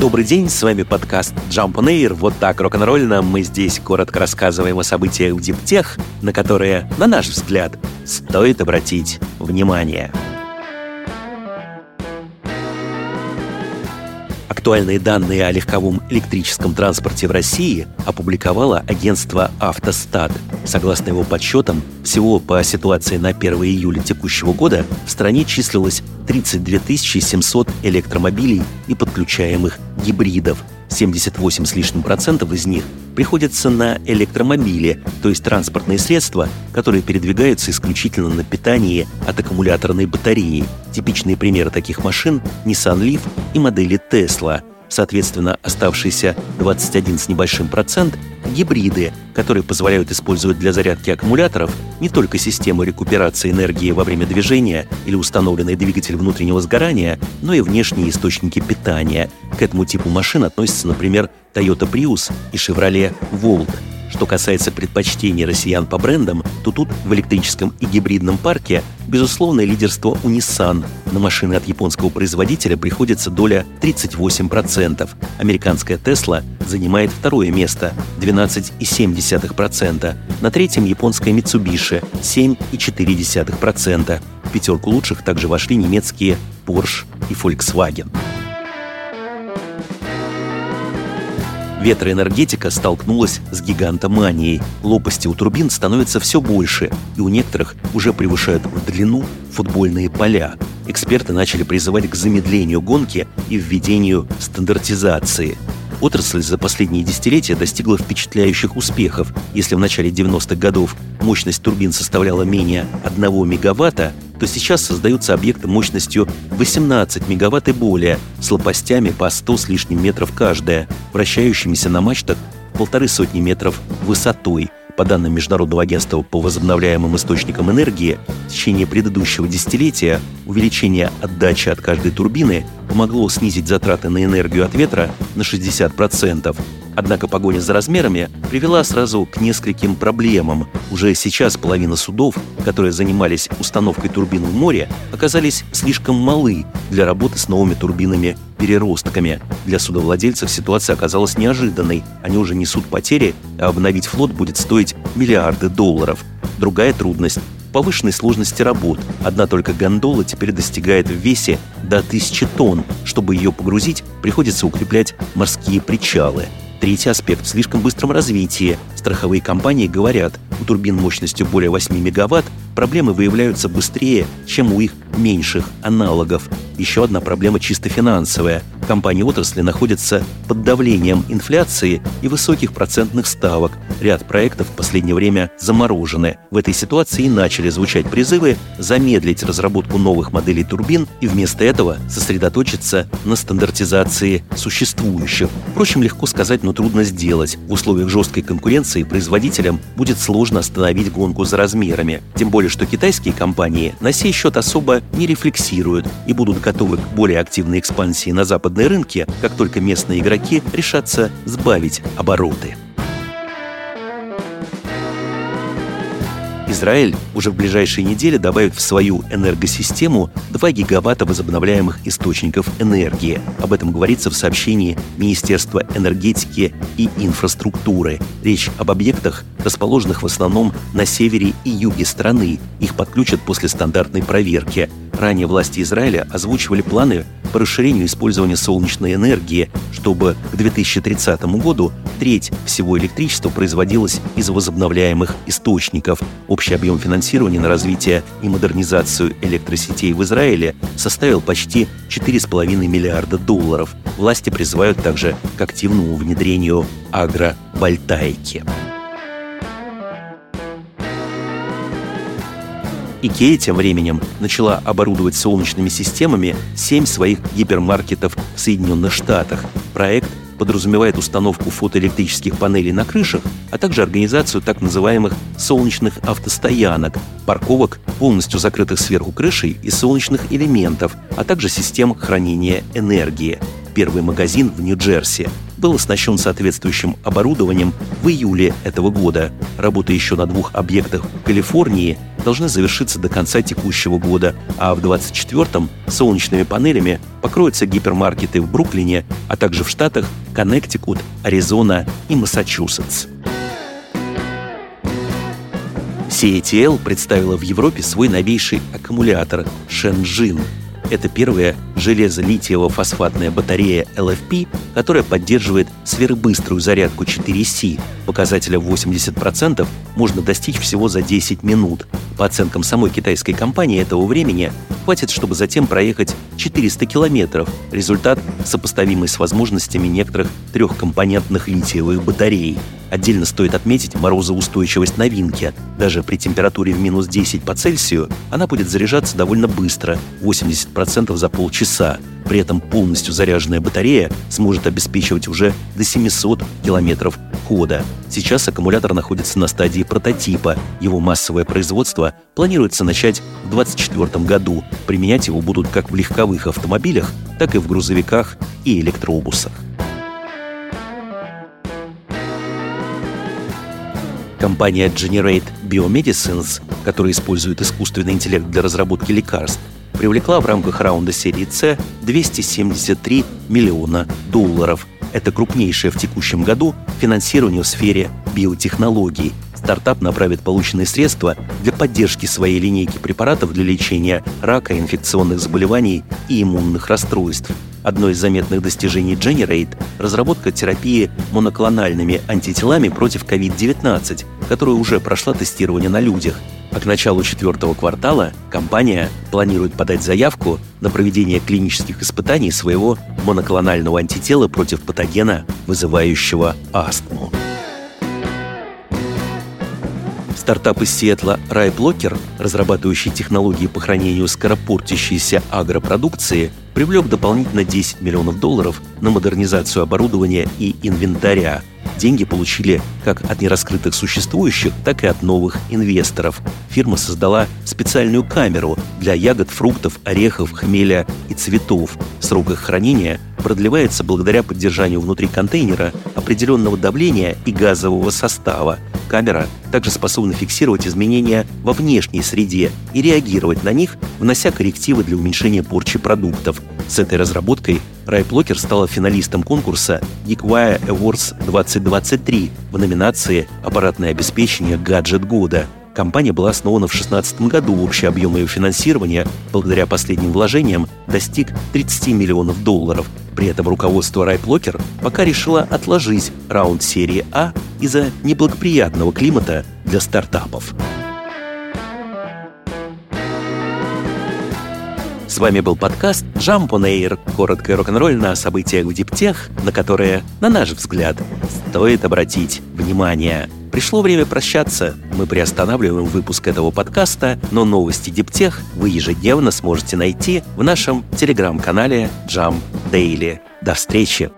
Добрый день, с вами подкаст Jump on Air. Вот так рок-н-ролльно мы здесь коротко рассказываем о событиях в диптех, на которые, на наш взгляд, стоит обратить внимание. Актуальные данные о легковом электрическом транспорте в России опубликовало агентство «Автостат». Согласно его подсчетам, всего по ситуации на 1 июля текущего года в стране числилось 32 700 электромобилей и подключаемых гибридов. 78 с лишним процентов из них приходится на электромобили, то есть транспортные средства, которые передвигаются исключительно на питании от аккумуляторной батареи. Типичные примеры таких машин – Nissan Leaf и модели Tesla. Соответственно, оставшиеся 21 с небольшим процент – гибриды, которые позволяют использовать для зарядки аккумуляторов не только систему рекуперации энергии во время движения или установленный двигатель внутреннего сгорания, но и внешние источники питания. К этому типу машин относятся, например, Toyota Prius и Chevrolet Volt – что касается предпочтений россиян по брендам, то тут в электрическом и гибридном парке безусловное лидерство у Nissan. На машины от японского производителя приходится доля 38%. Американская Tesla занимает второе место – 12,7%. На третьем японская Mitsubishi – 7,4%. В пятерку лучших также вошли немецкие Porsche и Volkswagen. Ветроэнергетика столкнулась с гигантоманией. Лопасти у турбин становятся все больше, и у некоторых уже превышают в длину футбольные поля. Эксперты начали призывать к замедлению гонки и введению стандартизации. Отрасль за последние десятилетия достигла впечатляющих успехов. Если в начале 90-х годов мощность турбин составляла менее 1 мегаватта, то сейчас создаются объекты мощностью 18 мегаватт и более, с лопастями по 100 с лишним метров каждая, вращающимися на мачтах полторы сотни метров высотой. По данным Международного агентства по возобновляемым источникам энергии, в течение предыдущего десятилетия увеличение отдачи от каждой турбины помогло снизить затраты на энергию от ветра на 60%, Однако погоня за размерами привела сразу к нескольким проблемам. Уже сейчас половина судов, которые занимались установкой турбин в море, оказались слишком малы для работы с новыми турбинами-переростками. Для судовладельцев ситуация оказалась неожиданной. Они уже несут потери, а обновить флот будет стоить миллиарды долларов. Другая трудность повышенной сложности работ. Одна только гондола теперь достигает в весе до 1000 тонн. Чтобы ее погрузить, приходится укреплять морские причалы. Третий аспект – в слишком быстром развитии. Страховые компании говорят, у турбин мощностью более 8 мегаватт проблемы выявляются быстрее, чем у их меньших аналогов. Еще одна проблема чисто финансовая. Компании отрасли находятся под давлением инфляции и высоких процентных ставок. Ряд проектов в последнее время заморожены. В этой ситуации начали звучать призывы замедлить разработку новых моделей турбин и вместо этого сосредоточиться на стандартизации существующих. Впрочем, легко сказать, но трудно сделать. В условиях жесткой конкуренции производителям будет сложно остановить гонку за размерами. Тем более, что китайские компании на сей счет особо не рефлексируют и будут готовы к более активной экспансии на западные рынки, как только местные игроки решатся сбавить обороты. Израиль уже в ближайшие недели добавит в свою энергосистему 2 гигаватта возобновляемых источников энергии. Об этом говорится в сообщении Министерства энергетики и инфраструктуры. Речь об объектах, расположенных в основном на севере и юге страны. Их подключат после стандартной проверки. Ранее власти Израиля озвучивали планы по расширению использования солнечной энергии, чтобы к 2030 году треть всего электричества производилась из возобновляемых источников. Общий объем финансирования на развитие и модернизацию электросетей в Израиле составил почти 4,5 миллиарда долларов. Власти призывают также к активному внедрению агровольтаики. Икея тем временем начала оборудовать солнечными системами семь своих гипермаркетов в Соединенных Штатах. Проект подразумевает установку фотоэлектрических панелей на крышах, а также организацию так называемых солнечных автостоянок, парковок, полностью закрытых сверху крышей из солнечных элементов, а также систем хранения энергии. Первый магазин в Нью-Джерси был оснащен соответствующим оборудованием в июле этого года. Работы еще на двух объектах в Калифорнии должны завершиться до конца текущего года, а в 2024-м солнечными панелями покроются гипермаркеты в Бруклине, а также в штатах Коннектикут, Аризона и Массачусетс. CATL представила в Европе свой новейший аккумулятор Shenzhen – это первая железо-литиево-фосфатная батарея LFP, которая поддерживает сверхбыструю зарядку 4C. Показателя 80% можно достичь всего за 10 минут. По оценкам самой китайской компании этого времени хватит, чтобы затем проехать 400 километров. Результат сопоставимый с возможностями некоторых трехкомпонентных литиевых батарей. Отдельно стоит отметить морозоустойчивость новинки. Даже при температуре в минус 10 по Цельсию она будет заряжаться довольно быстро, 80% за полчаса. При этом полностью заряженная батарея сможет обеспечивать уже до 700 километров хода. Сейчас аккумулятор находится на стадии прототипа. Его массовое производство планируется начать в 2024 году. Применять его будут как в легковых автомобилях, так и в грузовиках и электробусах. Компания Generate Biomedicines, которая использует искусственный интеллект для разработки лекарств, привлекла в рамках раунда серии С 273 миллиона долларов. Это крупнейшее в текущем году финансирование в сфере биотехнологий. Стартап направит полученные средства для поддержки своей линейки препаратов для лечения рака, инфекционных заболеваний и иммунных расстройств. Одно из заметных достижений Generate – разработка терапии моноклональными антителами против COVID-19, которая уже прошла тестирование на людях. А к началу четвертого квартала компания планирует подать заявку на проведение клинических испытаний своего моноклонального антитела против патогена, вызывающего астму. Стартап из Сиэтла RaiBlocker, разрабатывающий технологии по хранению скоропортящейся агропродукции, привлек дополнительно 10 миллионов долларов на модернизацию оборудования и инвентаря. Деньги получили как от нераскрытых существующих, так и от новых инвесторов. Фирма создала специальную камеру для ягод, фруктов, орехов, хмеля и цветов. Срок их хранения продлевается благодаря поддержанию внутри контейнера определенного давления и газового состава. Камера также способна фиксировать изменения во внешней среде и реагировать на них, внося коррективы для уменьшения порчи продуктов. С этой разработкой Райплокер стала финалистом конкурса GeekWire Awards 2023 в номинации «Аппаратное обеспечение гаджет года». Компания была основана в 2016 году. Общий объем ее финансирования, благодаря последним вложениям, достиг 30 миллионов долларов. При этом руководство Райплокер пока решило отложить раунд серии А из-за неблагоприятного климата для стартапов. С вами был подкаст Jump on Air, короткое рок-н-ролльное о событиях в диптех, на которые, на наш взгляд, стоит обратить внимание. Пришло время прощаться. Мы приостанавливаем выпуск этого подкаста, но новости Диптех вы ежедневно сможете найти в нашем телеграм-канале Jump Daily. До встречи!